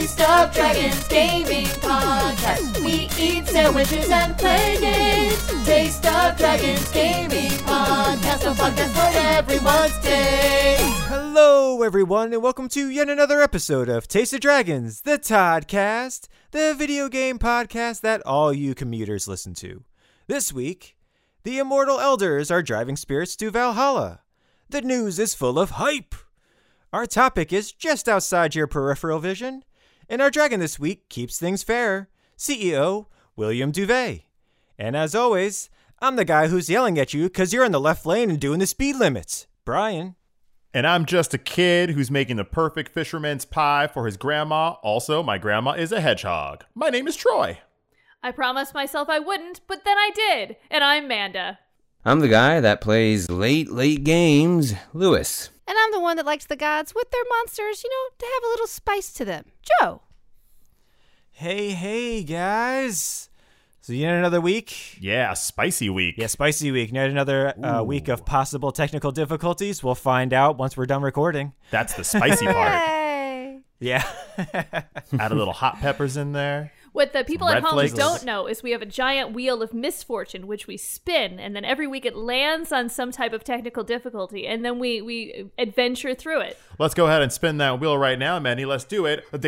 Taste of Dragons Gaming Podcast. We eat sandwiches and play games. Taste of Dragons Gaming Podcast. A podcast for everyone's taste. Hello, everyone, and welcome to yet another episode of Taste of Dragons, the Toddcast, the video game podcast that all you commuters listen to. This week, the immortal elders are driving spirits to Valhalla. The news is full of hype. Our topic is just outside your peripheral vision, and our dragon this week keeps things fair CEO William Duvet. And as always, I'm the guy who's yelling at you because you're in the left lane and doing the speed limits. Brian. And I'm just a kid who's making the perfect fisherman's pie for his grandma. Also, my grandma is a hedgehog. My name is Troy. I promised myself I wouldn't, but then I did. And I'm Manda. I'm the guy that plays late, late games, Lewis. And I'm the one that likes the gods with their monsters, you know, to have a little spice to them. Joe. Hey, hey, guys. So, yet another week. Yeah, spicy week. Yeah, spicy week. Yet another uh, week of possible technical difficulties. We'll find out once we're done recording. That's the spicy part. Hey. Yeah. Add a little hot peppers in there. What the people Red at home flakes. don't know is we have a giant wheel of misfortune which we spin, and then every week it lands on some type of technical difficulty, and then we we adventure through it. Let's go ahead and spin that wheel right now, Manny. Let's do it.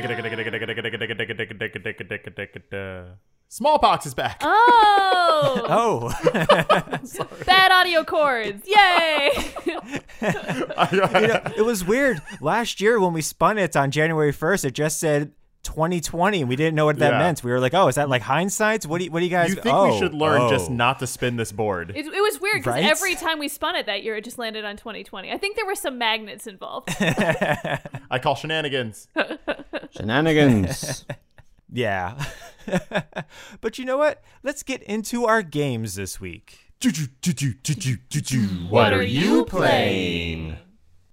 Smallpox is back. Oh, oh. bad audio cords! Yay! Uh, you know, it was weird. Last year when we spun it on January 1st, it just said 2020 and we didn't know what that Yeah. meant. We were like, "Oh, is that like hindsight? What do you, what do you guys You think oh, we should learn oh. just not to spin this board? It, it was weird because Right? every time we spun it that year, it just landed on 2020. I think there were some magnets involved. I call shenanigans. Shenanigans. Yeah. but you know what? Let's get into our games this week. What are you playing?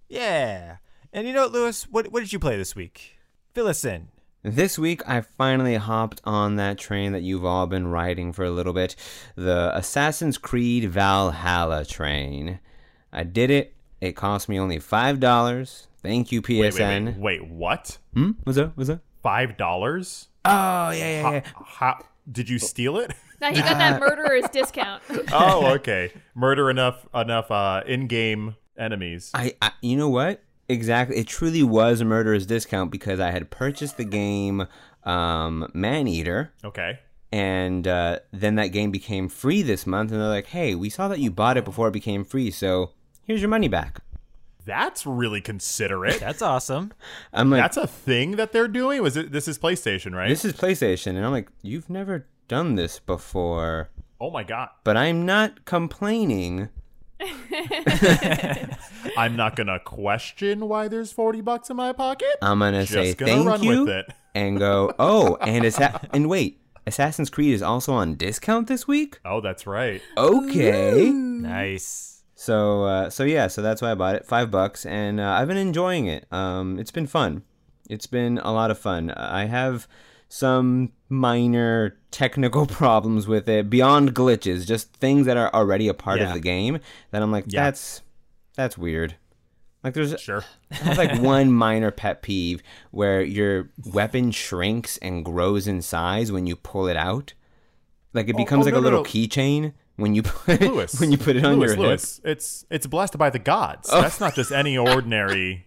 Yeah. And you know what, Lewis? What what did you play this week? Fill us in. This week, I finally hopped on that train that you've all been riding for a little bit the Assassin's Creed Valhalla train. I did it. It cost me only $5. Thank you, PSN. Wait, wait, wait, wait, what? Hmm? What's that? What's that? Five dollars? Oh, yeah, yeah, yeah. How did you steal it? Now he got that murderer's discount. oh, okay. Murder enough enough uh in-game enemies. I, I you know what exactly it truly was a murderer's discount because i had purchased the game um Maneater. Okay. and uh, then that game became free this month and they're like hey we saw that you bought it before it became free so here's your money back That's really considerate. That's awesome. i'm like That's a thing that they're doing. Was it? This is PlayStation, right? this is playstation and i'm like you've never done this before oh my god! but i'm not complaining I'm not gonna question why there's forty bucks in my pocket. i'm gonna Just say gonna thank run you with it. and go oh and Assa- and wait assassin's creed is also on discount this week Oh, that's right. okay Nice. So uh, so yeah, so that's why I bought it, five bucks, and uh, I've been enjoying it. Um, it's been fun. It's been a lot of fun. I have some minor technical problems with it, beyond glitches, just things that are already a part Yeah. of the game that I'm like, Yeah. that's that's weird. Like there's Sure. Have like one minor pet peeve where your weapon shrinks and grows in size when you pull it out. Like it Oh, becomes oh, like no, a little no. keychain when you put it, Lewis. when you put it on Lewis, your hip. Lewis. It's it's blessed by the gods. Oh. That's not just any ordinary.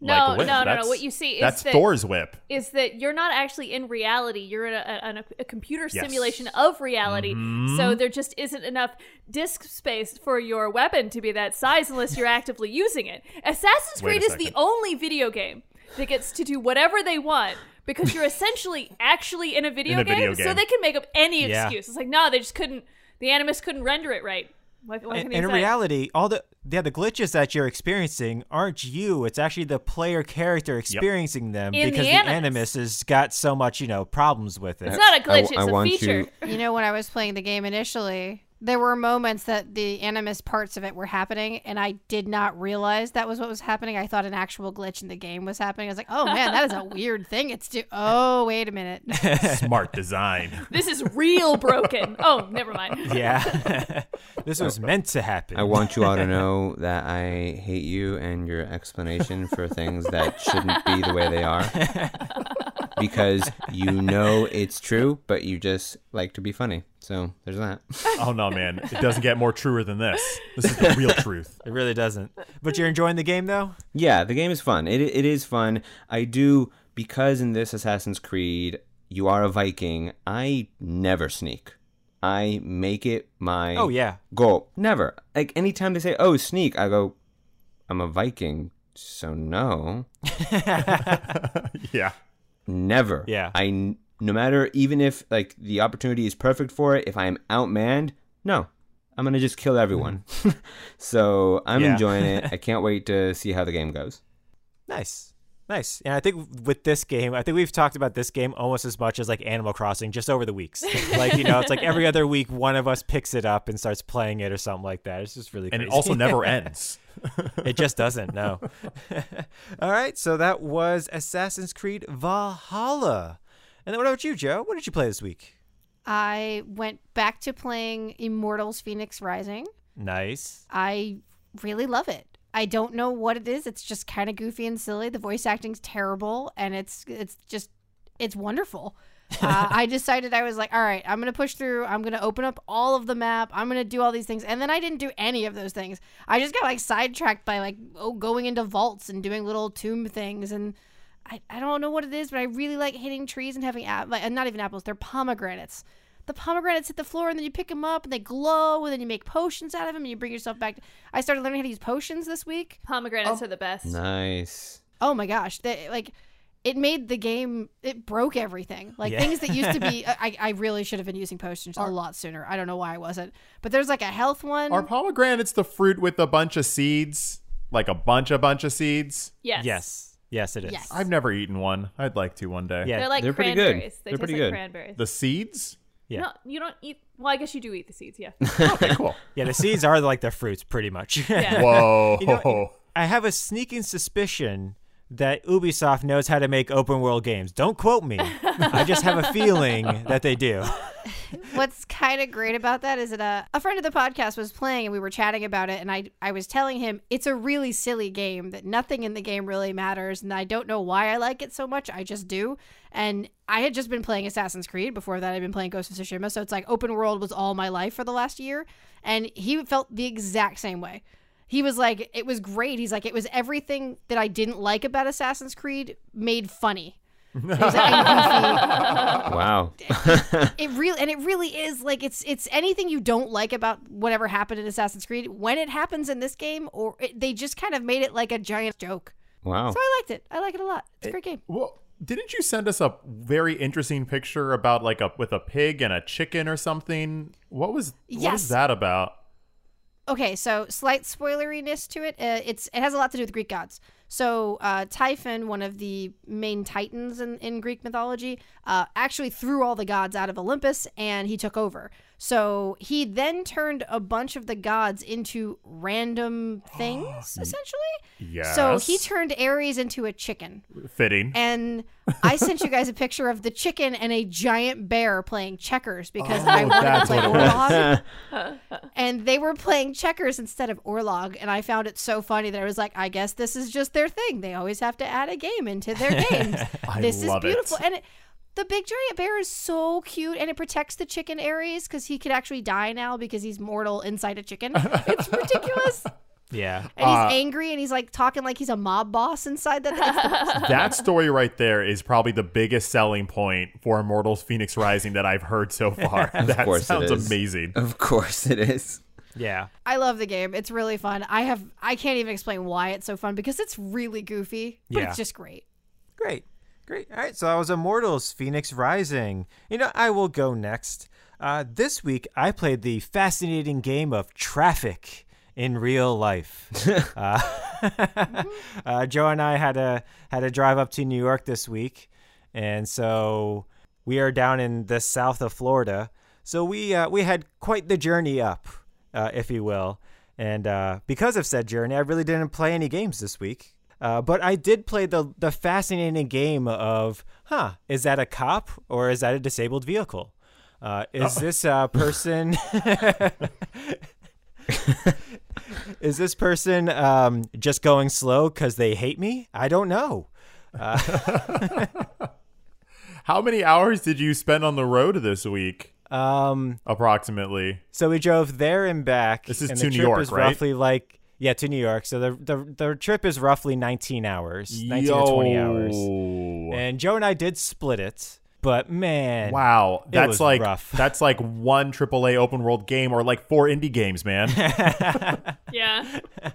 No, like, no, no, no. What you see is that's that- Thor's whip. is that you're not actually in reality. You're in a, a, a computer Yes. simulation of reality. So mm-hmm. there just isn't enough disk space for your weapon to be that size unless you're actively using it. Assassin's Wait Creed is the only video game that gets to do whatever they want because you're essentially actually in a video, In a video So they can make up any Yeah. excuse. It's like, no, they just couldn't. The Animus couldn't render it right. What, what And, can and they in say? reality, all the yeah, the glitches that you're experiencing aren't you. It's actually the player character experiencing them In because the Animus. Animus has got so much, you know, problems with it. it's not a glitch. I- it's I a want feature. you- You know, when I was playing the game initially, there were moments that the animus parts of it were happening, and I did not realize that was what was happening. I thought an actual glitch in the game was happening. I was like, "Oh man, that is a weird thing." It's do. Oh wait a minute. Smart design. This is real broken. Oh, never mind. Yeah, this was meant to happen. I want you all to know that I hate you and your explanation for things that shouldn't be the way they are. because you know it's true, but you just like to be funny. So there's that. Oh no, man! It doesn't get more truer than this. This is the real truth. It really doesn't. But you're enjoying the game though? Yeah, the game is fun. It it is fun. I do because in this Assassin's Creed you are a Viking. I never sneak. I make it my Oh yeah. goal. Never. Like anytime they say, "Oh, sneak," I go, "I'm a Viking, so no." yeah. Never. Yeah. I n- no matter even if like the opportunity is perfect for it, if I am outmanned, no. I'm gonna just kill everyone. so I'm Yeah. enjoying it. I can't wait to see how the game goes. Nice. Nice. And I think with this game, I think we've talked about this game almost as much as like Animal Crossing just over the weeks. like, you know, it's like every other week one of us picks it up and starts playing it or something like that. It's just really And it also never ends. it just doesn't, no. All right, so that was Assassin's Creed Valhalla. And then what about you, Joe? What did you play this week? I went back to playing Immortals Fenyx Rising. Nice. I really love it. I don't know what it is. It's just kind of goofy and silly. The voice acting's terrible, and it's it's just it's wonderful. uh, I decided I was like, all right, I'm gonna push through. I'm gonna open up all of the map. I'm gonna do all these things, and then I didn't do any of those things. I just got like sidetracked by like oh, going into vaults and doing little tomb things, and I, I don't know what it is, but I really like hitting trees and having app like, not even apples. They're pomegranates the pomegranates hit the floor and then you pick them up and they glow and then you make potions out of them and you bring yourself back. I started learning how to use potions this week. Pomegranates oh. are the best. Nice. Oh my gosh, they, like it made the game. It broke everything. Like Yeah. things that used to be. I, I really should have been using potions a lot sooner. I don't know why I wasn't. But there's like a health one. Are pomegranates the fruit with a bunch of seeds? Like a bunch, a bunch of seeds? Yes. Yes. Yes, it is. Yes. I've never eaten one. I'd like to one day. Yeah. They're like They're pretty good. cranberries. They They're taste pretty like good. cranberries. The seeds? Yeah. No, you don't eat. Well, I guess you do eat the seeds. Yeah. Okay, cool. Yeah, the seeds are like the fruits, pretty much. Yeah. Whoa. You know, I have a sneaking suspicion that Ubisoft knows how to make open world games. Don't quote me. I just have a feeling that they do. What's kind of great about that is that uh, a friend of the podcast was playing and we were chatting about it and I I was telling him it's a really silly game that nothing in the game really matters and I don't know why I like it so much I just do and I had just been playing Assassin's Creed before that I'd been playing Ghost of Tsushima so it's like open world was all my life for the last year and he felt the exact same way. He was like it was great. He's like it was everything that I didn't like about Assassin's Creed made funny. Like, Wow. it really and it really is like it's it's anything you don't like about whatever happened in Assassin's Creed when it happens in this game or it, they just kind of made it like a giant joke. wow. So I liked it. I like it a lot. It's a great game. Well, didn't you send us a very interesting picture about like a with a pig and a chicken or something? What was what Yes. is that about? Okay, so slight spoileriness to it. Uh, it's it has a lot to do with Greek gods. So uh, Typhon, one of the main titans in, in Greek mythology, uh, actually threw all the gods out of Olympus and he took over. So he then turned a bunch of the gods into random things, essentially. Yes. So he turned Ares into a chicken. fitting. And I sent you guys a picture of the chicken and a giant bear playing checkers because oh, I wanted to play it Orlog. and they were playing checkers instead of Orlog. And I found it so funny that I was like, I guess this is just their thing. They always have to add a game into their games. I this love is it. beautiful. And it, the big giant bear is so cute and it protects the chicken Ares because he could actually die now because he's mortal inside a chicken. It's ridiculous. Yeah. And he's Uh, angry and he's like talking like he's a mob boss inside that. It's the best. that story right there is probably the biggest selling point for Immortals Fenyx Rising that I've heard so far. that course sounds is. amazing. Of course it is. Yeah. I love the game. It's really fun. I have I can't even explain why it's so fun because it's really goofy, but Yeah. it's just great. Great. Great. All right. So that was Immortals Fenyx Rising. You know, I will go next. Uh, this week, I played the fascinating game of traffic in real life. uh, uh, Joe and I had to had to drive up to New York this week, and so we are down in the south of Florida. So we uh, we had quite the journey up, uh, if you will. And uh, because of said journey, I really didn't play any games this week. Uh, but I did play the the fascinating game of, huh, is that a cop or is that a disabled vehicle? Uh, is this a person? is this person um, just going slow because they hate me? I don't know. Uh, How many hours did you spend on the road this week? Um, Approximately. so we drove there and back. This is and to the New York, is right? Roughly like yeah, to New York. So the the the trip is roughly 19 hours, 19 to 20 hours. And Joe and I did split it, but man, Wow, It that's was like rough. that's like one AAA open world game or like four indie games, man. Yeah.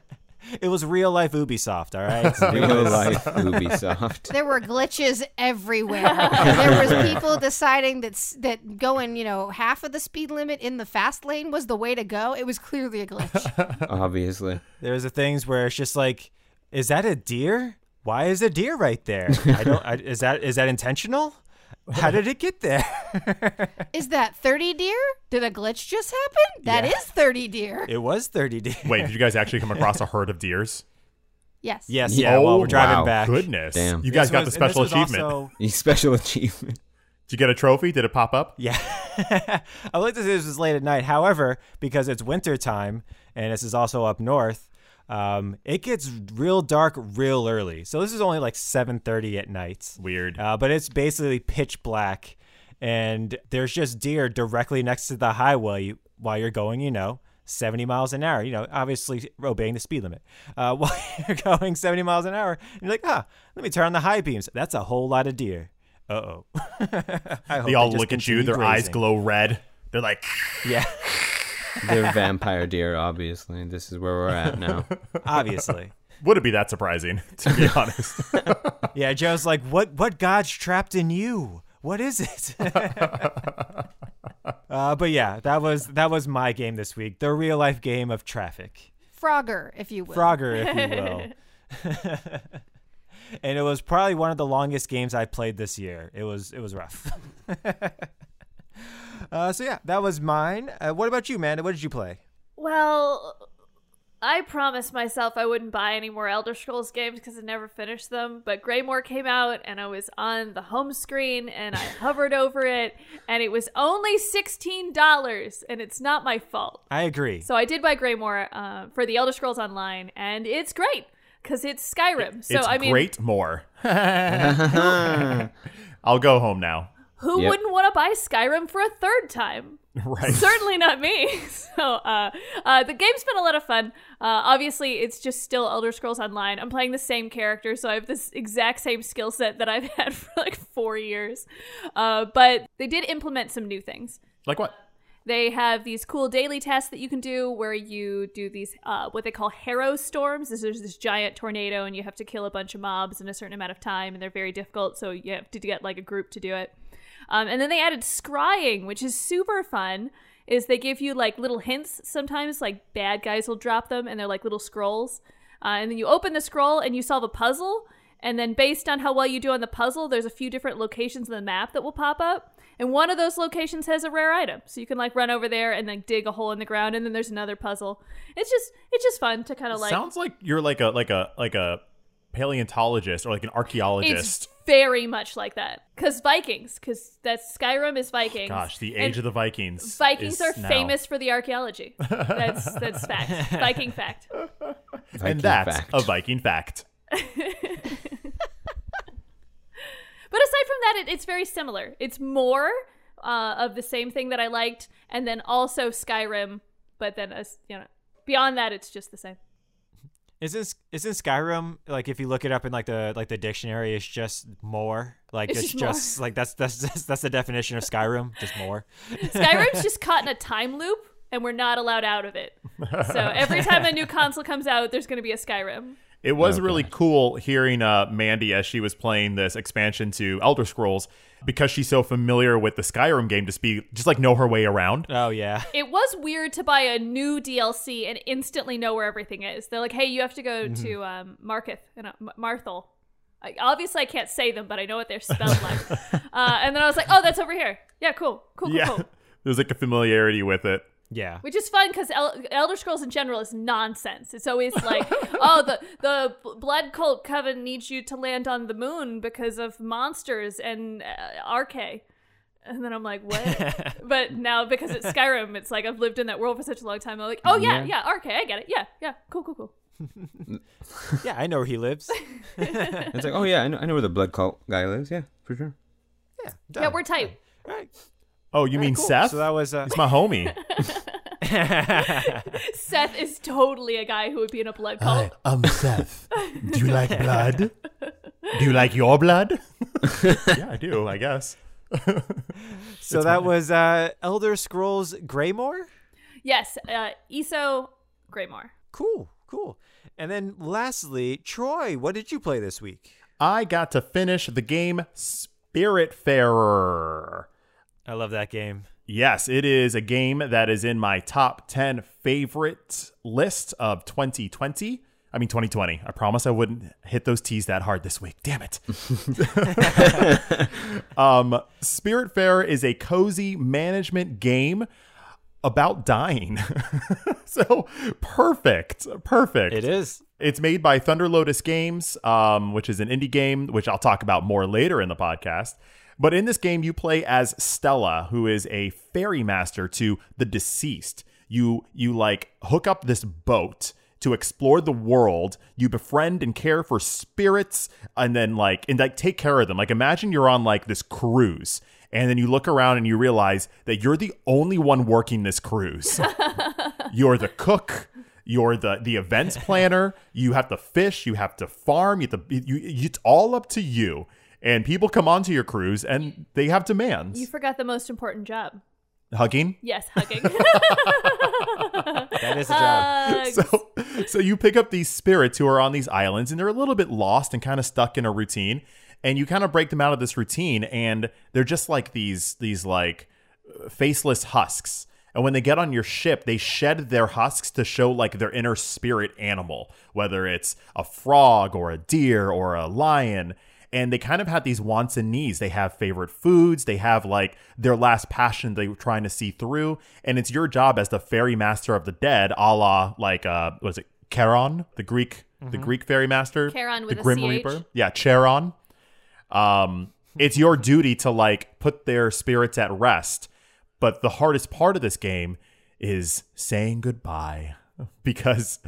it was real life Ubisoft. All right. Real life Ubisoft. There were glitches everywhere. there was people deciding that that going, you know, half of the speed limit in the fast lane was the way to go. It was clearly a glitch. Obviously. There's the things where it's just like, is that a deer? Why is a deer right there? I don't. I, is that is that intentional? How did it get there? Is that 30 deer? Did a glitch just happen? That is Yeah. 30 deer. it was 30 deer. Wait, did you guys actually come across a herd of deers? Yes. Yes. Yeah. Yeah. oh, while we're driving wow. back. Goodness. Damn. You guys This got was- the special achievement. also- special achievement. Did you get a trophy? Did it pop up? Yeah. I like to say this was late at night. However, because it's winter time and this is also up north, um, it gets real dark real early. So this is only like 7:30 at night. Weird. Uh, but it's basically pitch black, and there's just deer directly next to the highway while you're going, you know, 70 miles an hour. You know, obviously obeying the speed limit. Uh, while you're going 70 miles an hour, and you're like, ah, let me turn on the high beams. That's a whole lot of deer. Uh oh. they all look at you, their eyes glow red. They're like, Yeah, They're vampire deer, obviously. This is where we're at now. obviously. would it be that surprising, to be honest? Yeah, Joe's like, what? What God's trapped in you? What is it? uh, but yeah, that was that was my game this week. The real life game of traffic. Frogger, if you will. Frogger, if you will. and it was probably one of the longest games I played this year. It was it was rough. Uh, so yeah, that was mine. Uh, what about you, Amanda? What did you play? Well, I promised myself I wouldn't buy any more Elder Scrolls games because I never finished them. But Greymoor came out, and I was on the home screen, and I hovered over it, and it was only sixteen dollars, and it's not my fault. I agree. So I did buy Greymoor uh, for the Elder Scrolls Online, and it's great because it's Skyrim. So it's I mean, great more. I'll go home now. Who Yep. wouldn't want to buy Skyrim for a third time? Right. Certainly not me. So uh, uh, the game's been a lot of fun. Uh, obviously, it's just still Elder Scrolls Online. I'm playing the same character, so I have this exact same skill set that I've had for like four years. Uh, but they did implement some new things. Like what? They have these cool daily tests that you can do where you do these, uh, what they call Harrowstorms. This is this giant tornado, and you have to kill a bunch of mobs in a certain amount of time, and they're very difficult, so you have to get like a group to do it. Um, and then they added scrying, which is super fun. Is they give you like little hints sometimes, like bad guys will drop them, and they're like little scrolls. Uh, and then you open the scroll and you solve a puzzle. And then based on how well you do on the puzzle, there's a few different locations on the map that will pop up. And one of those locations has a rare item. So you can like run over there and then dig a hole in the ground and then there's another puzzle. It's just it's just fun to kind of like Sounds like you're like a like a like a paleontologist or like an archaeologist. It's very much like that. Cuz Vikings, cuz that Skyrim is Vikings. Gosh, the And age of the Vikings. Vikings are now. famous for the archaeology. That's that's fact. Viking fact. Viking and that's fact. a Viking fact. But aside from that, it, it's very similar. It's more uh, of the same thing that I liked, and then also Skyrim. But then, as you know, beyond that, it's just the same. Isn't isn't Skyrim like if you look it up in like the like the dictionary, it's just more. Like It's it's, just more. like that's that's that's, that's the definition of Skyrim, just more. Skyrim's just caught in a time loop, and we're not allowed out of it. So every time a new console comes out, there's going to be a Skyrim. It was Oh, really cool hearing uh, Mandy as she was playing this expansion to Elder Scrolls because she's so familiar with the Skyrim game to speak, just like know her way around. Oh yeah. It was weird to buy a new DLC and instantly know where everything is. They're like, "Hey, you have to go to um, Marketh and uh, M- Marthel." I, obviously, I can't say them, but I know what they're spelled like. Uh, and then I was like, "Oh, that's over here. Yeah, cool, cool, cool, Yeah, cool." there's like a familiarity with it. Yeah. Which is fun because El- Elder Scrolls in general is nonsense. It's always like, oh, the the Blood Cult Coven needs you to land on the moon because of monsters and uh, RK. And then I'm like, what? but now because it's Skyrim, it's like I've lived in that world for such a long time. I'm like, oh yeah, yeah, RK, I get it. Yeah, yeah, cool, cool, cool. Yeah, I know where he lives. It's like, oh yeah, I know, I know where the blood cult guy lives. Yeah, for sure. Yeah, Yeah, we're tight. All right. Oh, you mean cool. Seth? So that was uh, He's my homie. Seth is totally a guy who would be in a blood cult. I'm Seth. Do you like blood? Do you like your blood? yeah, I do. I guess. so that was uh, Elder Scrolls Greymoor. Yes, uh, Eso Greymoor. Cool, cool. And then lastly, Troy, what did you play this week? I got to finish the game Spiritfarer. I love that game. Yes, it is a game that is in my top 10 favorite list of 2020. I mean 2020. I promise I wouldn't hit those T's that hard this week. Damn it. um Spiritfarer is a cozy management game about dying. so perfect. Perfect. It is. It's made by Thunder Lotus Games, um, which is an indie game, which I'll talk about more later in the podcast. But in this game, you play as Stella, who is a ferry master to the deceased. You you like hook up this boat to explore the world. You befriend and care for spirits, and then like and like take care of them. Like imagine you're on like this cruise, and then you look around and you realize that you're the only one working this cruise. you're the cook you're the the events planner you have to fish you have to farm you have to you, it's all up to you and people come onto your cruise and they have demands You forgot the most important job. hugging Yes, hugging. That is a job. Hugs. so so you pick up these spirits who are on these islands and they're a little bit lost and kind of stuck in a routine and you kind of break them out of this routine and they're just like these these like uh, faceless husks and when they get on your ship they shed their husks to show like their inner spirit animal whether it's a frog or a deer or a lion and they kind of have these wants and needs. They have favorite foods. They have like their last passion they were trying to see through. And it's your job as the ferry master of the dead, a la like uh was it Charon, the Greek the Greek ferry master? Charon with the Grim. Reaper. Yeah, Charon. Um it's your duty to like put their spirits at rest. But the hardest part of this game is saying goodbye because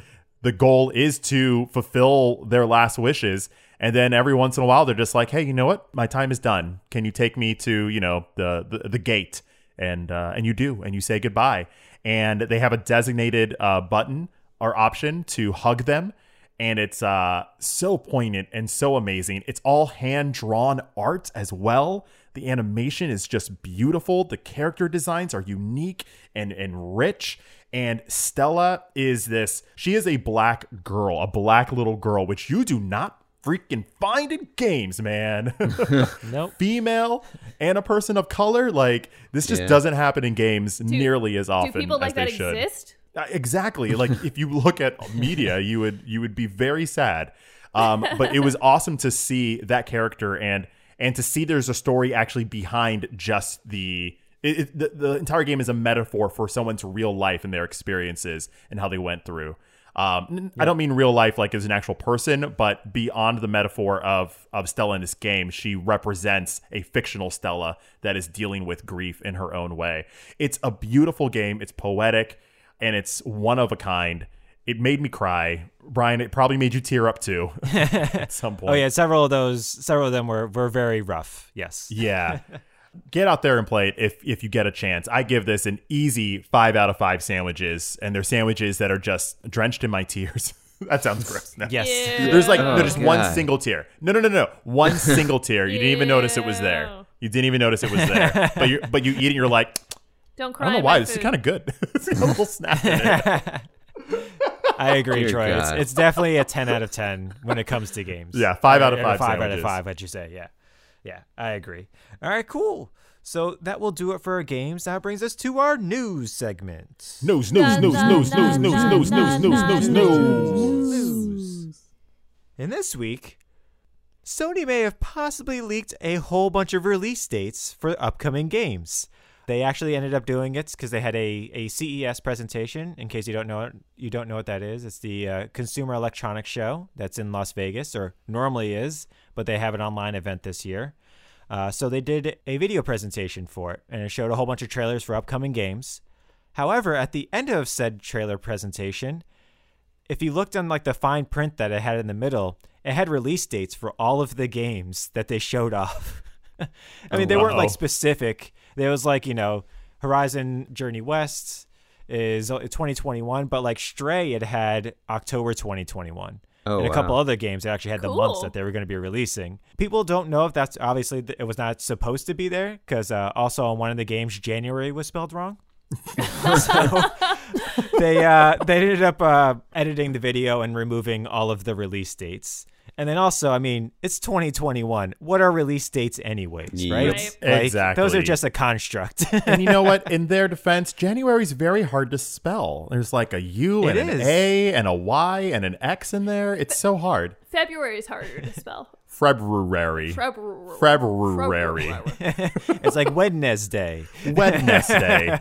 the goal is to fulfill their last wishes and then every once in a while they're just like hey you know what? My time is done. Can you take me to you know the the, the gate? And uh, and you do and you say goodbye. And they have a designated uh, button or option to hug them. And it's uh, so poignant and so amazing. It's all hand drawn art as well. The animation is just beautiful. The character designs are unique and and rich. And Stella is this, she is a black girl, a black little girl, which you do not freaking finding games, man. Nope. Female and a person of color, like this just Yeah. doesn't happen in games nearly as often. Do people as like they that should. exist? Uh, exactly. Like if you look at media, you would you would be very sad. Um, but it was awesome to see that character and and to see there's a story actually behind just the it, it, the, the entire game is a metaphor for someone's real life and their experiences and how they went through. Um, n- I don't mean real life like as an actual person, but beyond the metaphor of of Stella in this game, she represents a fictional Stella that is dealing with grief in her own way. It's a beautiful game. It's poetic and it's one of a kind. It made me cry, Brian. It probably made you tear up too at some point. Oh yeah, several of those, several of them were were very rough. Yes. Yeah. Get out there and play it if if you get a chance. I give this an easy five out of five sandwiches, and they're sandwiches that are just drenched in my tears. that sounds gross. No. Yes. Ew. There's like Oh, there's one single tear. No, no, no, no. One single tear. You didn't even notice it was there. You didn't even notice it was there. But you but you eat it and you're like, Don't cry. I don't know why. my This is kind of good. it's a little snap in it. I agree, Dear Troy. It's, it's definitely a ten out of ten when it comes to games. Yeah, five out of Or- or five Five out of sandwiches. five. What you say? Yeah, yeah. I agree. All right, cool. So that will do it for our games. That brings us to our news segment. News, news, news, news, news, news, news, news, news, news, news. And this week, Sony may have possibly leaked a whole bunch of release dates for upcoming games. They actually ended up doing it because they had a, a CES presentation. In case you don't know it, you don't know what that is. It's the uh, Consumer Electronics Show that's in Las Vegas, or normally is, but they have an online event this year. Uh, so they did a video presentation for it, and it showed a whole bunch of trailers for upcoming games. However, at the end of said trailer presentation, if you looked on like the fine print that it had in the middle, it had release dates for all of the games that they showed off. I mean, they weren't like specific. There was like you know, Horizon Journey West is 2021, but like Stray it had October 2021. Oh, and a couple other games that actually had the months that they were going to be releasing. People don't know if that's obviously th- it was not supposed to be there because uh, also on one of the games January was spelled wrong. so they uh, they ended up uh, editing the video and removing all of the release dates. And then also, I mean, it's 2021. What are release dates anyways, right? Right. Like, Exactly. Those are just a construct. and you know what? In their defense, January is very hard to spell. There's like a U and It an is. A and a Y and an X in there. It's so hard. February is harder to spell. February. February. February. it's like Wednesday. Wednesday.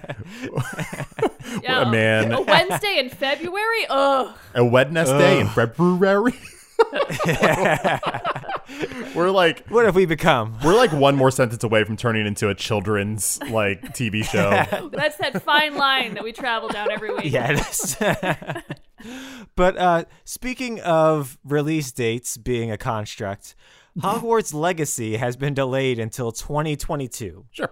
Yeah. man. A Wednesday in February? Ugh. A Wednesday in February. we're like What have we become? we're like one more sentence away from turning into a children's like TV show. That's that fine line that we travel down every week. Yeah, it is. but uh, speaking of release dates being a construct, Hogwarts Legacy has been delayed until 2022. Sure.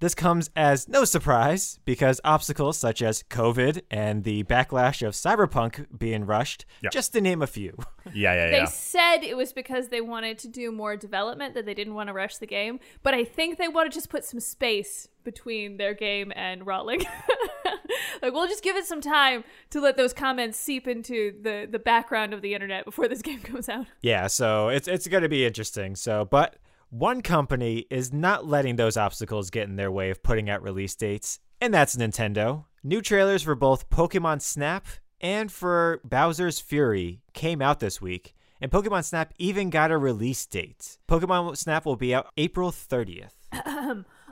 This comes as no surprise because obstacles such as COVID and the backlash of Cyberpunk being rushed, Yeah. just to name a few. Yeah, yeah, yeah. They said it was because they wanted to do more development, that they didn't want to rush the game. But I think they want to just put some space between their game and Rowling. like, we'll just give it some time to let those comments seep into the, the background of the internet before this game comes out. Yeah, so it's it's going to be interesting. So, but one company is not letting those obstacles get in their way of putting out release dates, and that's Nintendo. New trailers for both Pokemon Snap and for Bowser's Fury came out this week, and Pokemon Snap even got a release date. Pokemon Snap will be out April 30th,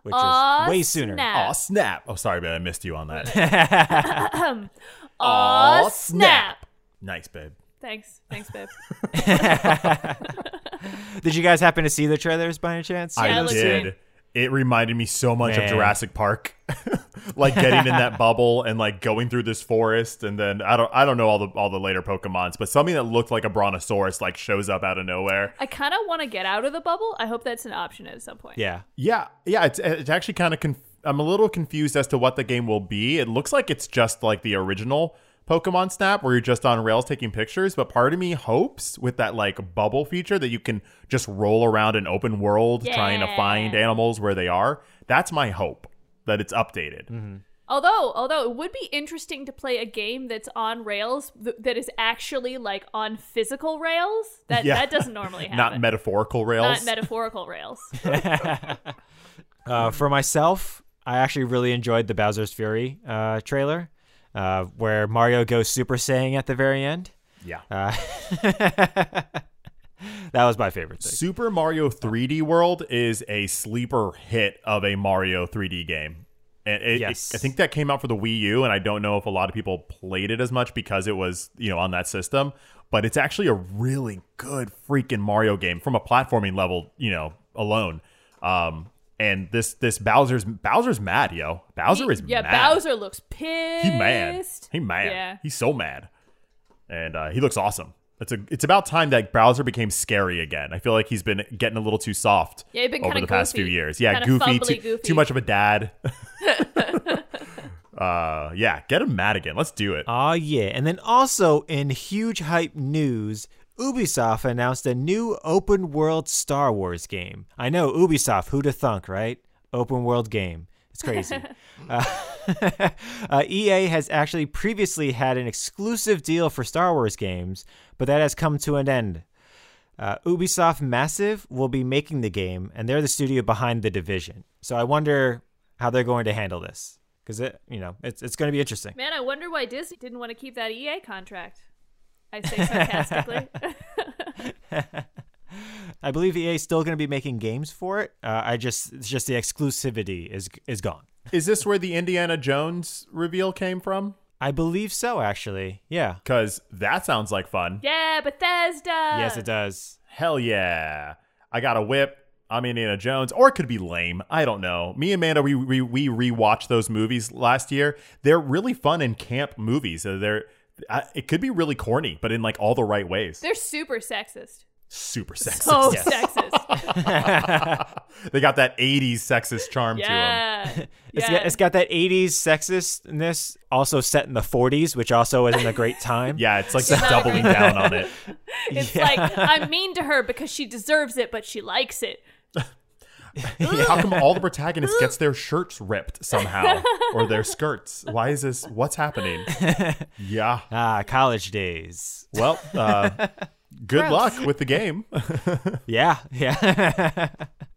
which Aw, is way sooner. snap. Aw, snap. Oh, sorry, man. I missed you on that. Aw, Aw, snap. nice, babe. Thanks. Thanks, babe. Did you guys happen to see the trailers by any chance? Yeah, it I looks did. great. It reminded me so much Man. of Jurassic Park, like getting in that bubble and like going through this forest, and then I don't I don't know all the all the later Pokemons, but something that looked like a Brontosaurus like shows up out of nowhere. I kind of want to get out of the bubble. I hope that's an option at some point. Yeah. Yeah, yeah. It's it's actually kind of conf- I'm a little confused as to what the game will be. It looks like it's just like the original Pokemon Snap, where you're just on rails taking pictures. But part of me hopes with that like bubble feature that you can just roll around an open world trying to find animals where they are. That's my hope that it's updated. Although, although it would be interesting to play a game that's on rails th- that is actually like on physical rails. That Yeah. that doesn't normally happen. Not metaphorical rails. Not metaphorical rails. Uh, for myself, I actually really enjoyed the Bowser's Fury uh, trailer, uh, where Mario goes Super Saiyan at the very end. yeah. Uh, that was my favorite thing. Super Mario 3D World is a sleeper hit of a Mario 3D game. And it, it- I think that came out for the Wii U, and I don't know if a lot of people played it as much because it was, you know, on that system. But it's actually a really good freaking Mario game from a platforming level, you know, alone. Um, and this this Bowser's Bowser's mad, yo. Bowser is yeah, mad. Bowser looks pissed. He mad. He mad. Yeah. He's so mad. And uh, he looks awesome. It's a it's about time that Bowser became scary again. I feel like he's been getting a little too soft Yeah, he's been over kinda the past goofy. few years. Yeah, Kinda goofy, fumbly too, goofy. too much of a dad. uh yeah, get him mad again. Let's do it. Aw, yeah. And then also in huge hype news, Ubisoft announced a new open world Star Wars game. I know, Ubisoft, who to thunk, right? Open world game. It's crazy. uh, uh, EA has actually previously had an exclusive deal for Star Wars games, but that has come to an end. Uh, Ubisoft Massive will be making the game, and they're the studio behind the Division. So I wonder how they're going to handle this because it, you know, it's it's going to be interesting. Man, I wonder why Disney didn't want to keep that EA contract. I say sarcastically. I believe EA is still going to be making games for it. Uh, I just it's just the exclusivity is is gone. Is this where the Indiana Jones reveal came from? I believe so, actually. Yeah. Cuz that sounds like fun. yeah, Bethesda. yes, it does. Hell yeah. I got a whip. I'm Indiana Jones, or it could be lame. I don't know. Me and Amanda, we we, we rewatched those movies last year. They're really fun and camp movies. So they're I, it could be really corny, but in like all the right ways. They're super sexist. Super sexist. So Yes. sexist. they got that 80s sexist charm to them. Yeah. It's, yeah. got, it's got that 80s sexistness also set in the 40s, which also isn't a great time. Yeah, it's like doubling down on it. It's like I'm mean to her because she deserves it, but she likes it. How come all the protagonists gets their shirts ripped somehow or their skirts? Why is this? What's happening? Yeah. Ah, college days. Well, uh, good luck with the game. Yeah, yeah.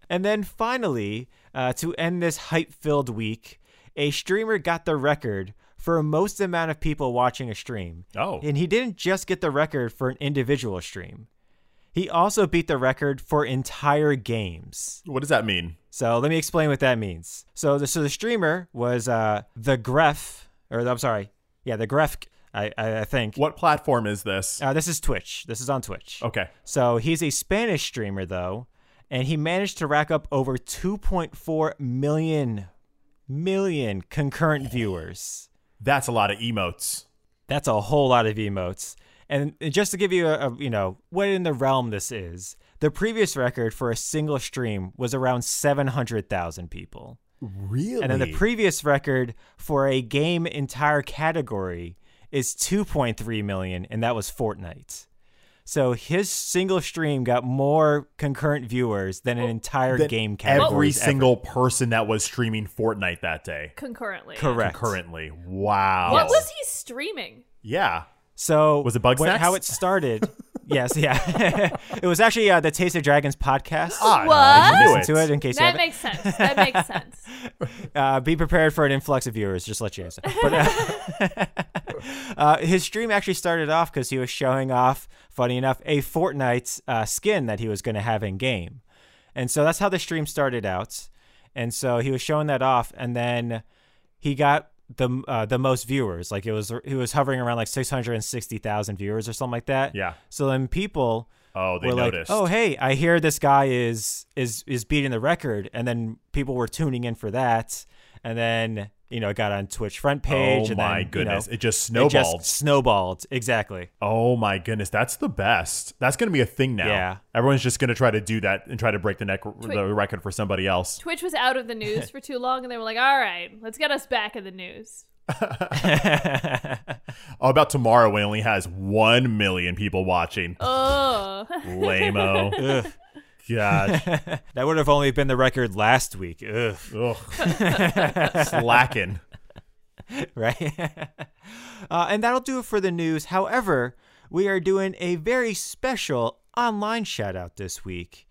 and then finally, uh, to end this hype filled week, a streamer got the record for most amount of people watching a stream. Oh. And he didn't just get the record for an individual stream, he also beat the record for entire games. What does that mean? So let me explain what that means. So the so the streamer was uh TheGrefg, or I'm sorry, yeah, TheGrefg. I I, I think. What platform is this? Uh, this is Twitch. This is on Twitch. Okay. So he's a Spanish streamer though, and he managed to rack up over 2.4 million million concurrent viewers. That's a lot of emotes. That's a whole lot of emotes. And just to give you a, a you know what in the realm this is, the previous record for a single stream was around 700,000 people. Really? And then the previous record for a game entire category is 2.3 million, and that was Fortnite. So his single stream got more concurrent viewers than an entire Than game category. Every single person that was streaming Fortnite that day. Concurrently. correct. Currently. Wow. What was he streaming? Yeah. So Was it Bug what- How it started? yes, yeah. it was actually uh, the Taste of Dragons podcast. Ah, What? I knew Listen to it in case you That haven't. makes sense. That makes sense. uh, be prepared for an influx of viewers. Just let you guys know. But uh, uh, his stream actually started off because he was showing off, funny enough, a Fortnite uh, skin that he was going to have in game, and so that's how the stream started out. And so he was showing that off, and then he got the uh, the most viewers. Like it was he was hovering around like six hundred and sixty thousand viewers or something like that. Yeah. So then people Oh, they were noticed. like, "Oh, hey, I hear this guy is is is beating the record," and then people were tuning in for that, and then you know it got on Twitch front oh page. Oh and my then, you goodness. know, it just snowballed. it snowballed. just snowballed exactly. Oh my goodness, that's the best. That's going to be a thing now. Yeah. Everyone's just going to try to do that and try to break the neck the record for somebody else. Twitch was out of the news for too long, and they were like, "All right, let's get us back in the news." Oh, about tomorrow when it only has 1 million people watching. Oh, Lame-o. Gosh. That would have only been the record last week. Ugh. Ugh. Slacking. right? uh, and that'll do it for the news. However, we are doing a very special online shout out this week.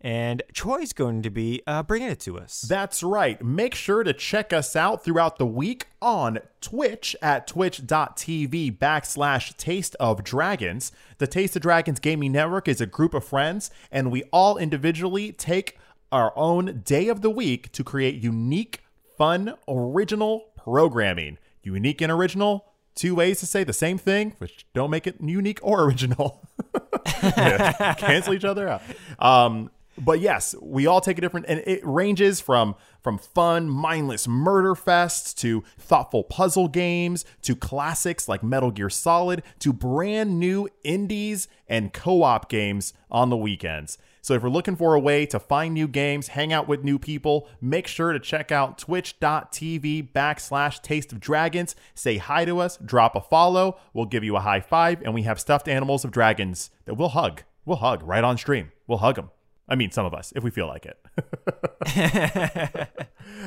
And Troy's going to be uh, bringing it to us. That's right. Make sure to check us out throughout the week on Twitch at twitch.tv backslash Taste of Dragons. The Taste of Dragons Gaming Network is a group of friends, and we all individually take our own day of the week to create unique, fun, original programming. Unique and original, two ways to say the same thing, which don't make it unique or original. Cancel each other out. Um, but yes, we all take a different, and it ranges from from fun, mindless murder fests to thoughtful puzzle games to classics like Metal Gear Solid to brand new indies and co-op games on the weekends. So if you're looking for a way to find new games, hang out with new people, make sure to check out twitch.tv backslash taste of dragons. Say hi to us, drop a follow, we'll give you a high five, and we have stuffed animals of dragons that we'll hug. We'll hug right on stream. We'll hug them. I mean, some of us, if we feel like it.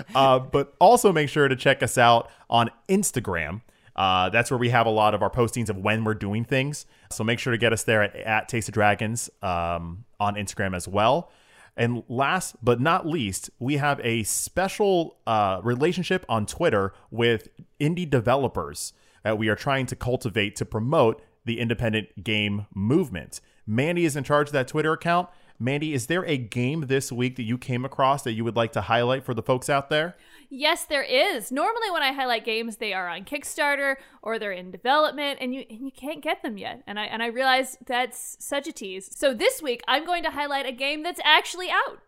uh, but also make sure to check us out on Instagram. Uh, that's where we have a lot of our postings of when we're doing things. So make sure to get us there at, at Taste of Dragons um, on Instagram as well. And last but not least, we have a special uh, relationship on Twitter with indie developers that we are trying to cultivate to promote the independent game movement. Mandy is in charge of that Twitter account. Mandy, is there a game this week that you came across that you would like to highlight for the folks out there? yes, there is. Normally, when I highlight games, they are on Kickstarter or they're in development, and you and you can't get them yet. And I and I realize that's such a tease. So this week, I'm going to highlight a game that's actually out.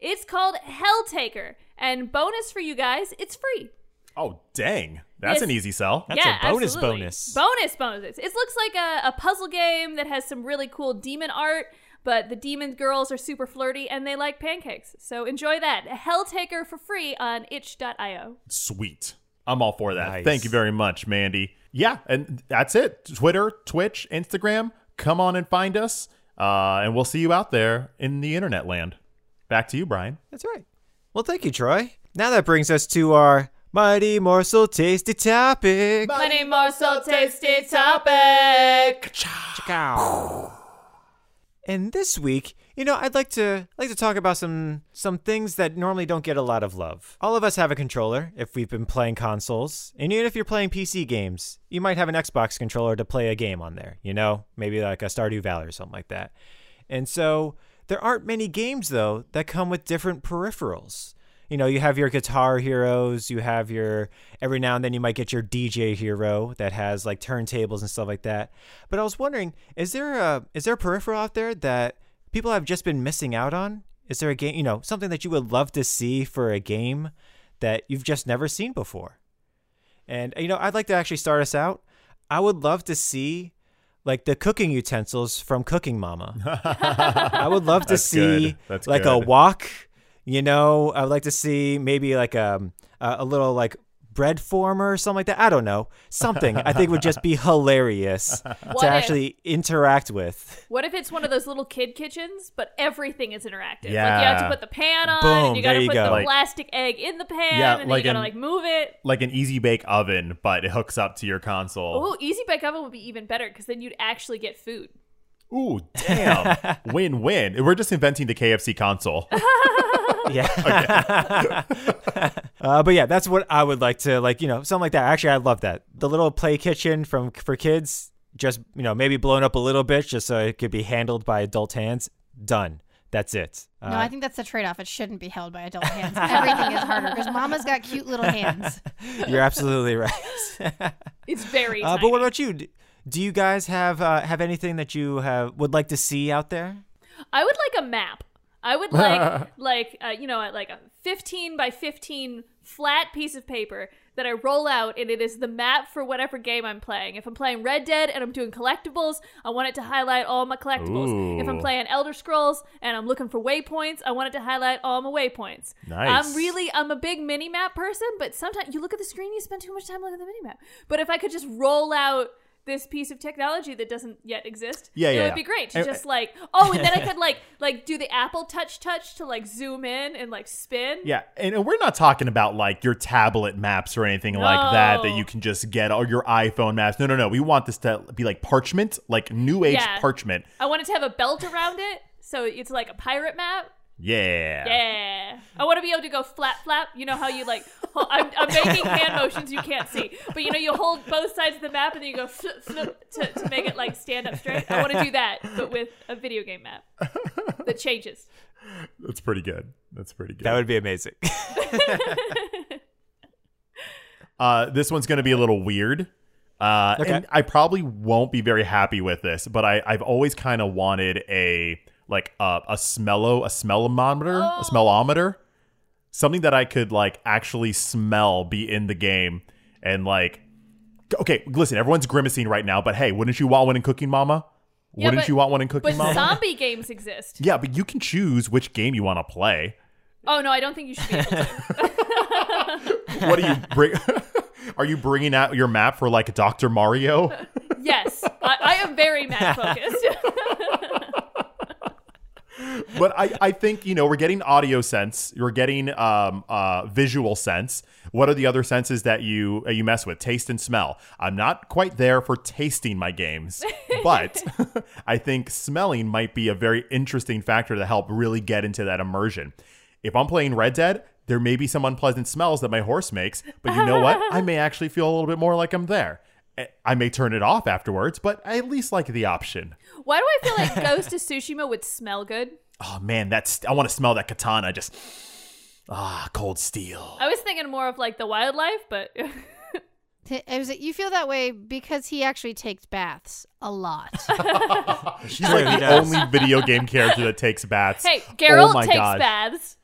It's called Helltaker, and bonus for you guys, it's free. Oh, dang. That's Yes. an easy sell. That's yeah, a bonus absolutely. bonus. Bonus bonuses. It looks like a, a puzzle game that has some really cool demon art, but the demon girls are super flirty and they like pancakes. So enjoy that. Helltaker for free on itch.io. Sweet. I'm all for that. Nice. Thank you very much, Mandy. Yeah, and that's it. Twitter, Twitch, Instagram. Come on and find us, uh, and we'll see you out there in the internet land. Back to you, Brian. That's right. Well, thank you, Troy. Now that brings us to our mighty morsel tasty topic. Money morsel tasty topic. Ciao. And this week, you know, I'd like to like to talk about some some things that normally don't get a lot of love. All of us have a controller if we've been playing consoles, and even if you're playing PC games, you might have an Xbox controller to play a game on there. You know, maybe like a Stardew Valley or something like that. And so there aren't many games though that come with different peripherals. You know, you have your guitar heroes, you have your every now and then you might get your DJ hero that has like turntables and stuff like that. But I was wondering, is there a is there a peripheral out there that people have just been missing out on? Is there a game, you know, something that you would love to see for a game that you've just never seen before? And you know, I'd like to actually start us out. I would love to see like the cooking utensils from Cooking Mama. I would love to That's see good. Like a good. wok. You know, I would like to see maybe like um, a a little like bread former or something like that. I don't know. Something I think would just be hilarious What to if- actually interact with. What if it's one of those little kid kitchens, but everything is interactive? Like you have to put the pan on, Boom, and you gotta you put go. the Like- plastic egg in the pan, Yeah, and then like you gotta an- like move it. Like an easy bake oven, but it hooks up to your console. Oh, easy bake oven would be even better because then you'd actually get food. Ooh, damn. win win. We're just inventing the KFC console. Yeah. uh, but yeah, that's what I would like to like. You know, something like that. Actually, I love that. The little play kitchen from for kids, just you know, maybe blown up a little bit, just so it could be handled by adult hands. Done. That's it. Uh, No, I think that's the trade off. It shouldn't be held by adult hands. Everything is harder because mama's got cute little hands. you're absolutely right. It's very. uh, but what about you? D- Do you guys have uh, have anything that you have would like to see out there? I would like a map. I would like like uh, you know like a 15 by 15 flat piece of paper that I roll out and it is the map for whatever game I'm playing. If I'm playing Red Dead and I'm doing collectibles, I want it to highlight all my collectibles. If I'm playing Elder Scrolls and I'm looking for waypoints, I want it to highlight all my waypoints. Nice. I'm really I'm a big mini map person, but sometimes you look at the screen, you spend too much time looking at the mini map. But if I could just roll out this piece of technology that doesn't yet exist, Yeah, it yeah, It would yeah. be great to And- just uh, like oh, and then I could like like do the Apple Touch touch to like zoom in and like spin. Yeah, and we're not talking about like your tablet maps or anything like that that you can just get or your iPhone maps. No, no, no. We want this to be like parchment, like new age Yeah. parchment. I want it to have a belt around it, so it's like a pirate map. Yeah. Yeah, I want to be able to go flap flap. You know how you like? hol- I'm, I'm making hand motions you can't see, but you know you hold both sides of the map and then you go flip flip to, to make it like stand up straight. I want to do that, but with a video game map that changes. That's pretty good. That's pretty good. That would be amazing. Uh, this one's going to be a little weird. Uh, Okay. And I probably won't be very happy with this, but I, I've always kind of wanted a like a, a smello, a smellometer, a oh. smellometer, something that I could like actually smell be in the game and like. Okay, listen, everyone's grimacing right now, but hey, wouldn't you want one in Cooking Mama? Yeah, wouldn't but- you want one in Cooking But Mama? zombie games exist. yeah, but you can choose which game you want to play. Oh no, I don't think you should be able to. What do you bring? Are you bringing out your map for like Dr. Mario? Yes, I, I am very map focused. But I, I think you know we're getting audio sense. You're getting um uh visual sense. What are the other senses that you uh, you mess with? Taste and smell. I'm not quite there for tasting my games but i think smelling might be a very interesting factor to help really get into that immersion. If i'm playing red dead there may be some unpleasant smells that my horse makes but you know what? I may actually feel a little bit more like i'm there. Eh, I may turn it off afterwards, but I at least like the option. Why do I feel like Ghost of Tsushima would smell good? Oh man, that's I want to smell that katana. Just ah, cold steel. I was thinking more of like the wildlife, but T- It was, you feel that way because he actually takes baths a lot. She's like the only video game character that takes baths. hey, Geralt oh my takes God. baths.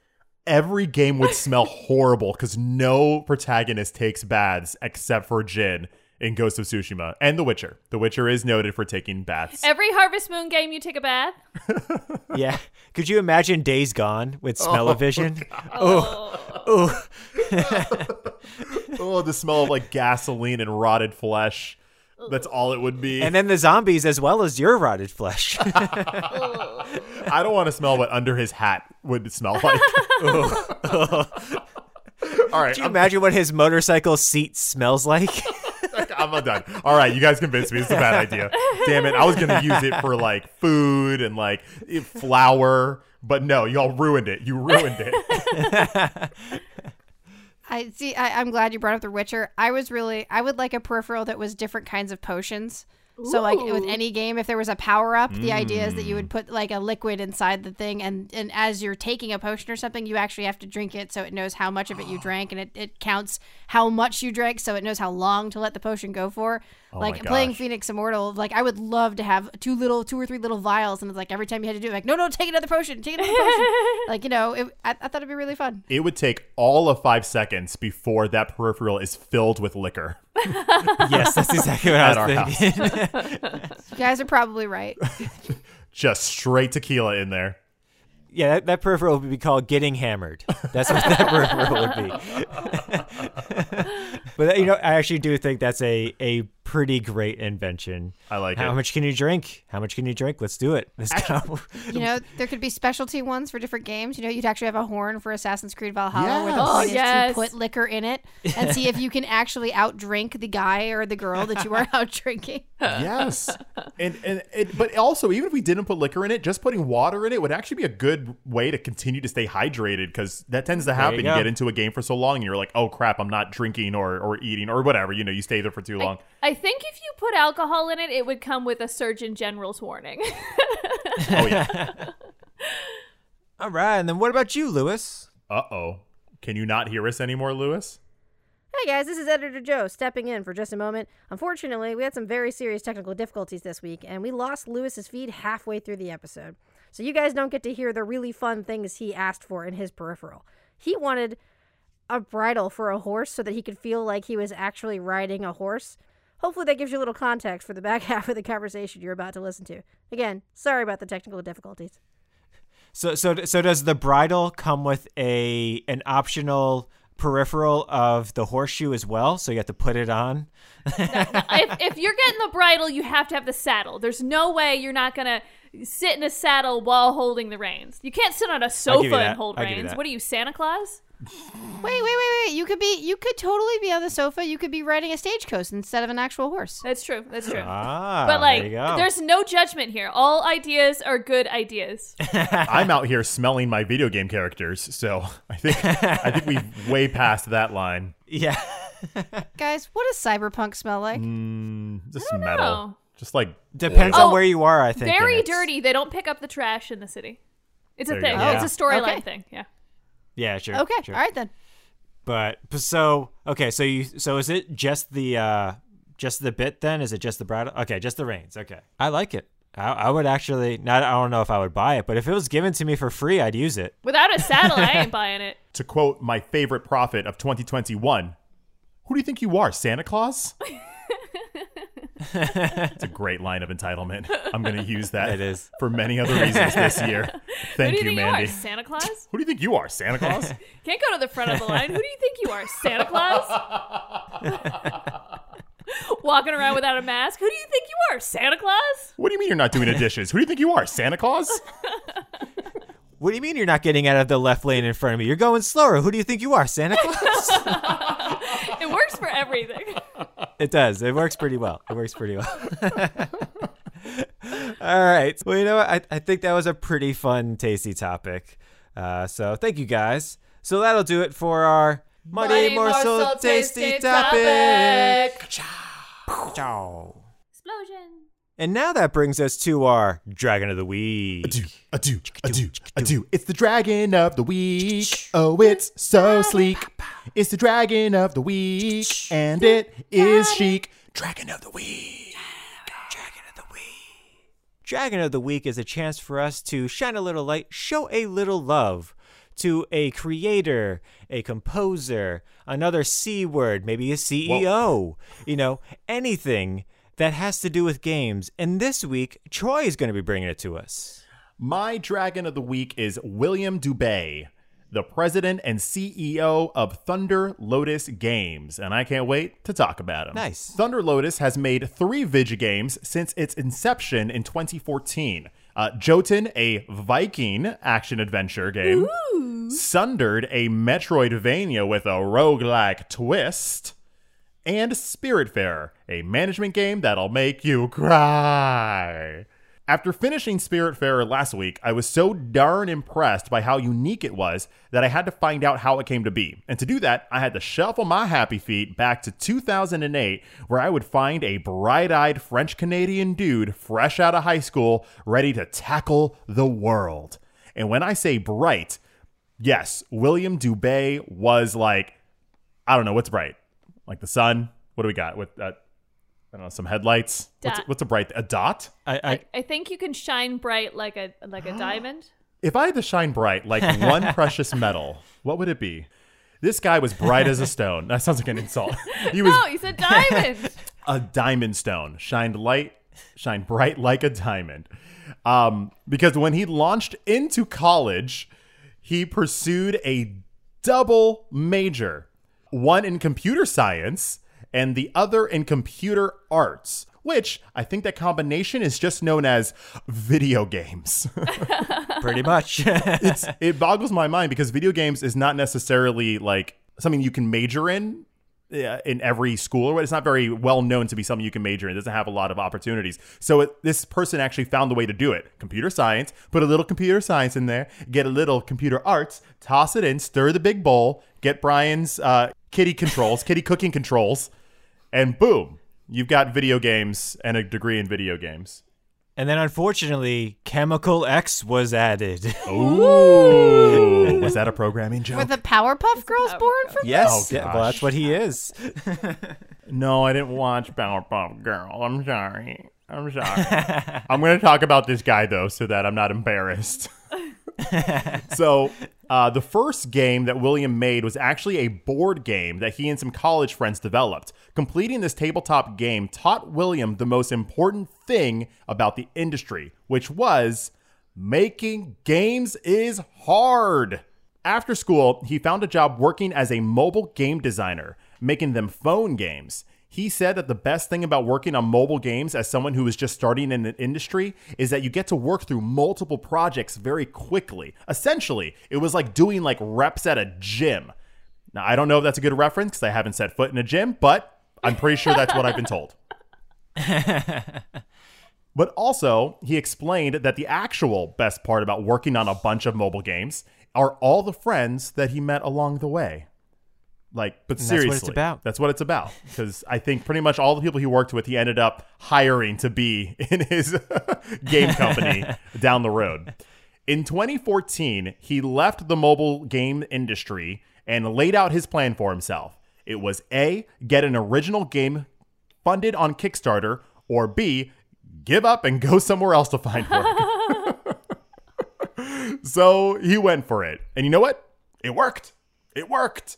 Every game would smell horrible because no protagonist takes baths except for Jin. In Ghost of Tsushima and The Witcher. The Witcher is noted for taking baths. Every Harvest Moon game, you take a bath. Yeah. Could you imagine Days Gone with oh, smell-o-vision? Oh, Oh, oh, the smell of like gasoline and rotted flesh. That's all it would be. and then the zombies as well as your rotted flesh. I don't want to smell what under his hat would smell like. all right, Could you I'm, imagine what his motorcycle seat smells like? I'm done. All right, you guys convinced me. It's a bad idea. Damn it. I was to use it for like food and like flour, but no, y'all ruined it. You ruined it. I see. I, I'm glad you brought up The Witcher. I was really. I would like a peripheral that was different kinds of potions. So like with any game, if there was a power up, the idea is that you Mm. would put like a liquid inside the thing, and and as you're taking a potion or something, you actually have to drink it, so it knows how much of it you drank, and it, it counts how much you drank, so it knows how long to let the potion go for. Oh like playing. Phoenix Immortal, like I would love to have two little, two or three little vials, and it's like every time you had to do it, like no, no, take another potion, take another potion. like you know, it, I, I thought it'd be really fun. It would take all of five seconds before that peripheral is filled with liquor. Yes, that's exactly what At I our was thinking. You guys are probably right. Just straight tequila in there. yeah, that, that peripheral would be called getting hammered. That's what that peripheral would be. but you know, I actually do think that's a a pretty great invention. I like it. How it. much can you drink? How much can you drink? Let's do it. Let's go. You know, there could be specialty ones for different games. You know, you'd actually have a horn for Assassin's Creed Valhalla where the point Oh, is yes. to put liquor in it and see if you can actually outdrink the guy or the girl that you are out drinking. yes. And and it, but also even if we didn't put liquor in it, just putting water in it would actually be a good way to continue to stay hydrated because that tends to happen. You, go. get into a game for so long and you're like, oh crap, I'm not drinking or or eating or whatever. You know, you stay there for too long. I think if you put alcohol in it, it would come with a Surgeon General's warning. oh yeah. All right, and then what about you, Lewis? Uh oh. Can you not hear us anymore, Lewis? Hey guys, this is Editor Joe stepping in for just a moment. Unfortunately, we had some very serious technical difficulties this week, and we lost Lewis's feed halfway through the episode. So you guys don't get to hear the really fun things he asked for in his peripheral. He wanted a bridle for a horse so that he could feel like he was actually riding a horse. Hopefully that gives you a little context for the back half of the conversation you're about to listen to. Again, sorry about the technical difficulties. So so so does the bridle come with a an optional peripheral of the horseshoe as well? So you have to put it on. if, if you're getting the bridle, you have to have the saddle. There's no way you're not gonna sit in a saddle while holding the reins. You can't sit on a sofa and hold I'll reins. What are you, Santa Claus? Wait, wait, wait, wait. You could be you could totally be on the sofa. You could be riding a stagecoach instead of an actual horse. That's true. That's true. Ah, but like, there you go. there's no judgment here. All ideas are good ideas. I'm out here smelling my video game characters, so I think I think we've way past that line. yeah. Guys, what does cyberpunk smell like? Mm, just don't metal. know. Just like Depends oil. on Oh, where you are, I think. Very dirty. They don't pick up the trash in the city. It's a There you thing. go. Yeah. It's a storyline Okay. thing. Yeah. Yeah, sure. Okay, sure. all right then. But but so okay, so you so is it just the uh just the bit then? Is it just the bridle? Okay, just the reins. Okay, I like it. I, I would actually not. I don't know if I would buy it, but if it was given to me for free, I'd use it. Without a saddle, I ain't buying it. to quote my favorite prophet of 2021, who do you think you are, Santa Claus? it's a great line of entitlement. I'm going to use that It is. for many other reasons this year. Who Thank do you, you, think Mandy. you are, Santa Claus? Who do you think you are, Santa Claus? Can't go to the front of the line. Who do you think you are, Santa Claus? Walking around without a mask. Who do you think you are, Santa Claus? what do you mean you're not doing the dishes? Who do you think you are, Santa Claus? What do you mean you're not getting out of the left lane in front of me? You're going slower. Who do you think you are, Santa Claus? It works for everything. It does. It works pretty well. It works pretty well. All right. Well, you know what? I, I think that was a pretty fun, tasty topic. Uh, so thank you guys. So that'll do it for our Muddy Mighty Morsel, Morsel Tasty, Tasty Topic. Topic. Ciao. Explosion. And now that brings us to our Dragon of the Week. Ado, ado, ado, ado. It's the dragon of the week. Oh, it's so sleek. It's the dragon of the week, and it is chic. Dragon of the week. Dragon of the Week. Dragon of the Week is a chance for us to shine a little light, show a little love to a creator, a composer, another C word, maybe a CEO, you know, anything that has to do with games. And this week, Troy is going to be bringing it to us. My dragon of the week is William Dubé, the president and CEO of Thunder Lotus Games, and I can't wait to talk about him. Nice. Thunder Lotus has made three Vigi games since its inception in 2014. Uh, Jotun, a Viking action adventure game. Sundered, a Metroidvania with a roguelike twist. And Spiritfarer, a management game that'll make you cry. After finishing Spiritfarer last week, I was so darn impressed by how unique it was that I had to find out how it came to be. And to do that, I had to shuffle my happy feet back to 2008, where I would find a bright eyed French Canadian dude fresh out of high school ready to tackle the world. And when I say bright, yes, William Dubé was like, I don't know, what's bright? Like the sun? What do we got? With uh, I don't know, some headlights. What's, what's a bright? A dot? I, I, I, I think you can shine bright like a like a diamond. If I had to shine bright like one precious metal, what would it be? This guy was bright as a stone. That sounds like an insult. He was No, you said diamond. a diamond stone, shined light, shined bright like a diamond. Um, because when he launched into college, he pursued a double major, one in computer science and the other in computer arts, which I think that combination is just known as video games. pretty much. it's it boggles my mind because video games is not necessarily like something you can major in in every school or what. It's not very well known to be something you can major in. It doesn't have a lot of opportunities. So it, this person actually found the way to do it. Computer science, put a little computer science in there, get a little computer arts, toss it in, stir the big bowl, get Brian's uh, kitty controls, kitty cooking controls, and boom, you've got video games and a degree in video games. And then unfortunately, Chemical X was added. Ooh, was that a programming joke? Were the Powerpuff Girls born from yes, Oh, well, that's what he is. No, I didn't watch Powerpuff Girl. I'm sorry. I'm sorry. I'm going to talk about this guy though, so that I'm not embarrassed. so, uh, the first game that William made was actually a board game that he and some college friends developed. Completing this tabletop game taught William the most important thing about the industry, which was making games is hard. After school, he found a job working as a mobile game designer, making them phone games. He said that the best thing about working on mobile games as someone who is just starting in the industry is that you get to work through multiple projects very quickly. Essentially, it was like doing like reps at a gym. Now, I don't know if that's a good reference because I haven't set foot in a gym, but I'm pretty sure that's what I've been told. But also, he explained that the actual best part about working on a bunch of mobile games are all the friends that he met along the way. Like, but seriously. that's what it's about. That's what it's about. Because I think pretty much all the people he worked with, he ended up hiring to be in his game company down the road. In 2014, he left the mobile game industry and laid out his plan for himself. It was A, get an original game funded on Kickstarter, or B, give up and go somewhere else to find work. so he went for it. And you know what? It worked. It worked.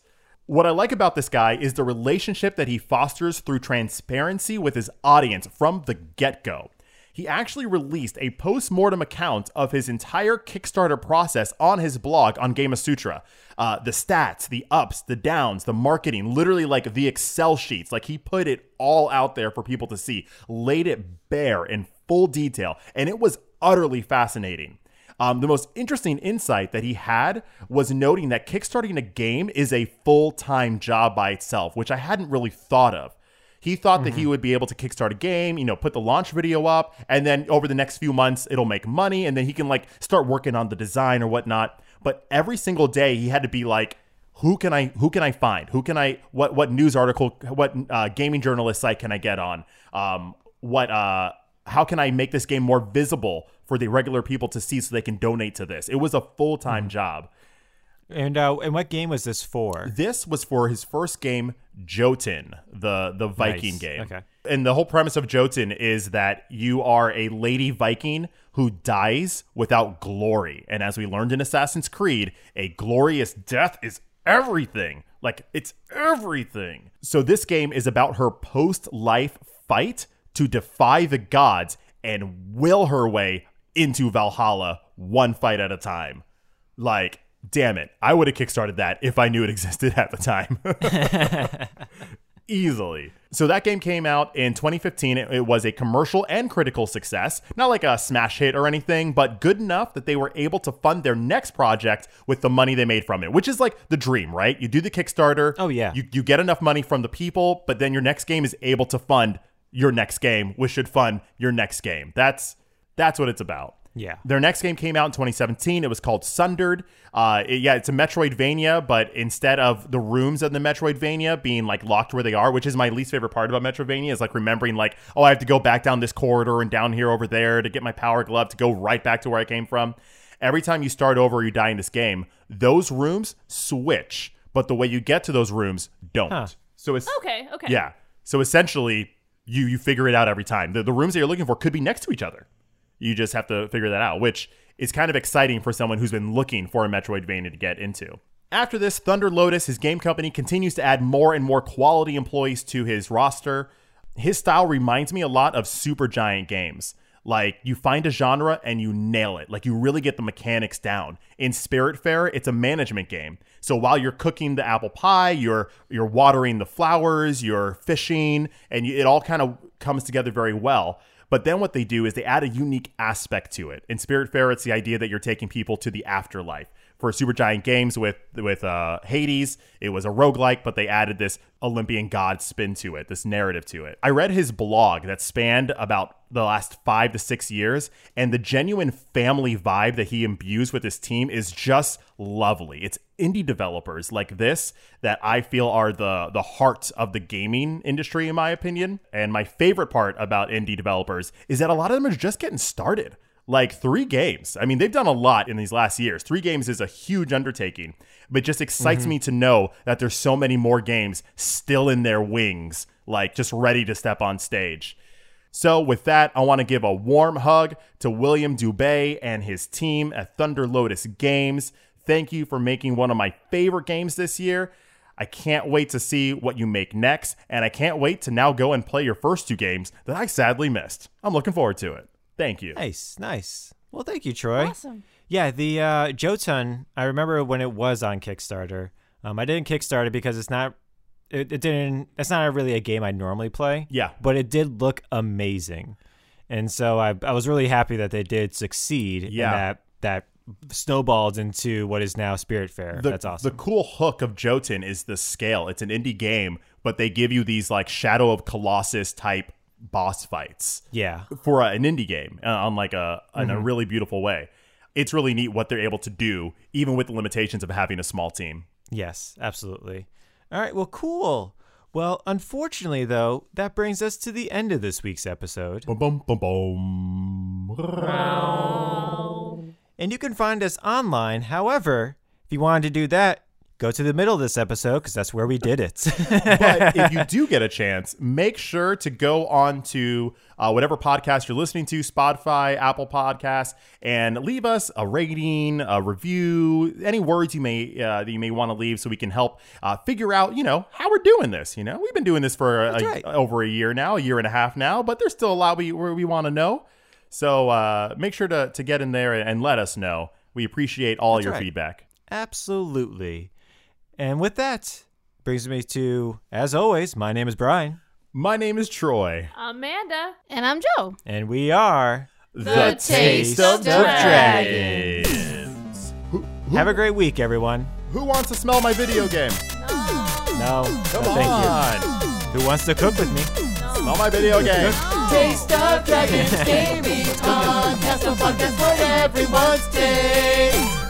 What I like about this guy is the relationship that he fosters through transparency with his audience from the get go. He actually released a post mortem account of his entire Kickstarter process on his blog on Gamasutra. Uh, the stats, the ups, the downs, the marketing, literally like the Excel sheets. Like he put it all out there for people to see, laid it bare in full detail, and it was utterly fascinating. Um, the most interesting insight that he had was noting that kickstarting a game is a full time job by itself, which I hadn't really thought of. He thought that he would be able to kickstart a game, you know, put the launch video up, and then over the next few months it'll make money, and then he can like start working on the design or whatnot. But every single day he had to be like, who can I who can I find? Who can I what what news article what uh, gaming journalist site can I get on? Um, what uh how can I make this game more visible for the regular people to see so they can donate to this? It was a full time job. and uh, and what game was this for? This was for his first game, Jotun, the the Viking Nice. game. Okay. And the whole premise of Jotun is that you are a lady Viking who dies without glory. And as we learned in Assassin's Creed, a glorious death is everything. Like, it's everything. So, this game is about her post life fight to defy the gods and will her way into Valhalla one fight at a time. Like, damn it. I would have kickstarted that if I knew it existed at the time. Easily. So that game came out in 2015. It, it was a commercial and critical success. Not like a smash hit or anything, but good enough that they were able to fund their next project with the money they made from it, which is like the dream, right? You do the Kickstarter. Oh, yeah. You, you get enough money from the people, but then your next game is able to fund your next game, which should fund your next game. That's that's what it's about. Yeah. Their next game came out in 2017. It was called Sundered. Uh, it- yeah, it's a Metroidvania, but instead of the rooms of the Metroidvania being like locked where they are, which is my least favorite part about Metroidvania, is like remembering like, oh, I have to go back down this corridor and down here over there to get my power glove to go right back to where I came from. Every time you start over or you die in this game, those rooms switch, but the way you get to those rooms don't. Huh. So it's Okay, okay. yeah. So essentially, you you figure it out every time. The, the rooms that you're looking for could be next to each other. You just have to figure that out, which is kind of exciting for someone who's been looking for a Metroidvania to get into. After this, Thunder Lotus, his game company, continues to add more and more quality employees to his roster. His style reminds me a lot of Supergiant Games. Like you find a genre and you nail it. Like you really get the mechanics down. In Spiritfarer, it's a management game. So while you're cooking the apple pie, you're you're watering the flowers, you're fishing, and you, it all kind of comes together very well. But then what they do is they add a unique aspect to it. In Spiritfarer, it's the idea that you're taking people to the afterlife. For Supergiant Games with with uh, Hades, it was a roguelike, but they added this Olympian god spin to it, this narrative to it. I read his blog that spanned about the last five to six years, and the genuine family vibe that he imbues with his team is just lovely. It's indie developers like this that I feel are the the heart of the gaming industry, in my opinion. And my favorite part about indie developers is that a lot of them are just getting started like three games. I mean, they've done a lot in these last years. Three games is a huge undertaking, but just excites mm-hmm. me to know that there's so many more games still in their wings, like just ready to step on stage. So, with that, I want to give a warm hug to William Dubé and his team at Thunder Lotus Games. Thank you for making one of my favorite games this year. I can't wait to see what you make next, and I can't wait to now go and play your first two games that I sadly missed. I'm looking forward to it. Thank you. Nice, nice. Well, thank you, Troy. Awesome. Yeah, the uh, Jotun. I remember when it was on Kickstarter. Um, I didn't Kickstarter because it's not. It, it didn't. It's not really a game I normally play. Yeah. but it did look amazing, and so I I was really happy that they did succeed. Yeah. and that that snowballed into what is now Spiritfarer. The, That's awesome. The cool hook of Jotun is the scale. It's an indie game, but they give you these like Shadow of Colossus type boss fights yeah, for a- an indie game uh, on like a in Mm-hmm. a really beautiful way. It's really neat what they're able to do, even with the limitations of having a small team. yes, absolutely. All right, well, cool. Well, unfortunately, though, that brings us to the end of this week's episode. Boom, boom, boom, boom. And you can find us online. However, if you wanted to do that, go to the middle of this episode because that's where we did it. but if you do get a chance, make sure to go on to uh, whatever podcast you're listening to, Spotify, Apple Podcasts, and leave us a rating, a review, any words you may uh, that you may want to leave, so we can help uh, figure out, you know, how we're doing this. You know, we've been doing this for a, right. over a year now, a year and a half now, but there's still a lot we we want to know. So uh, make sure to to get in there and, and let us know. We appreciate all That's your right. feedback. Absolutely. And with that, brings me to, as always, my name is Brian, My name is Troy. Amanda. And I'm Joe. and we are The Taste of Dragons. Who, who, Have a great week, everyone. who wants to smell my video game? No, no Come thank on. you. Who wants to cook with me? Smell my video game. Taste of Dragons Gaming Podcast, a podcast for everyone's taste.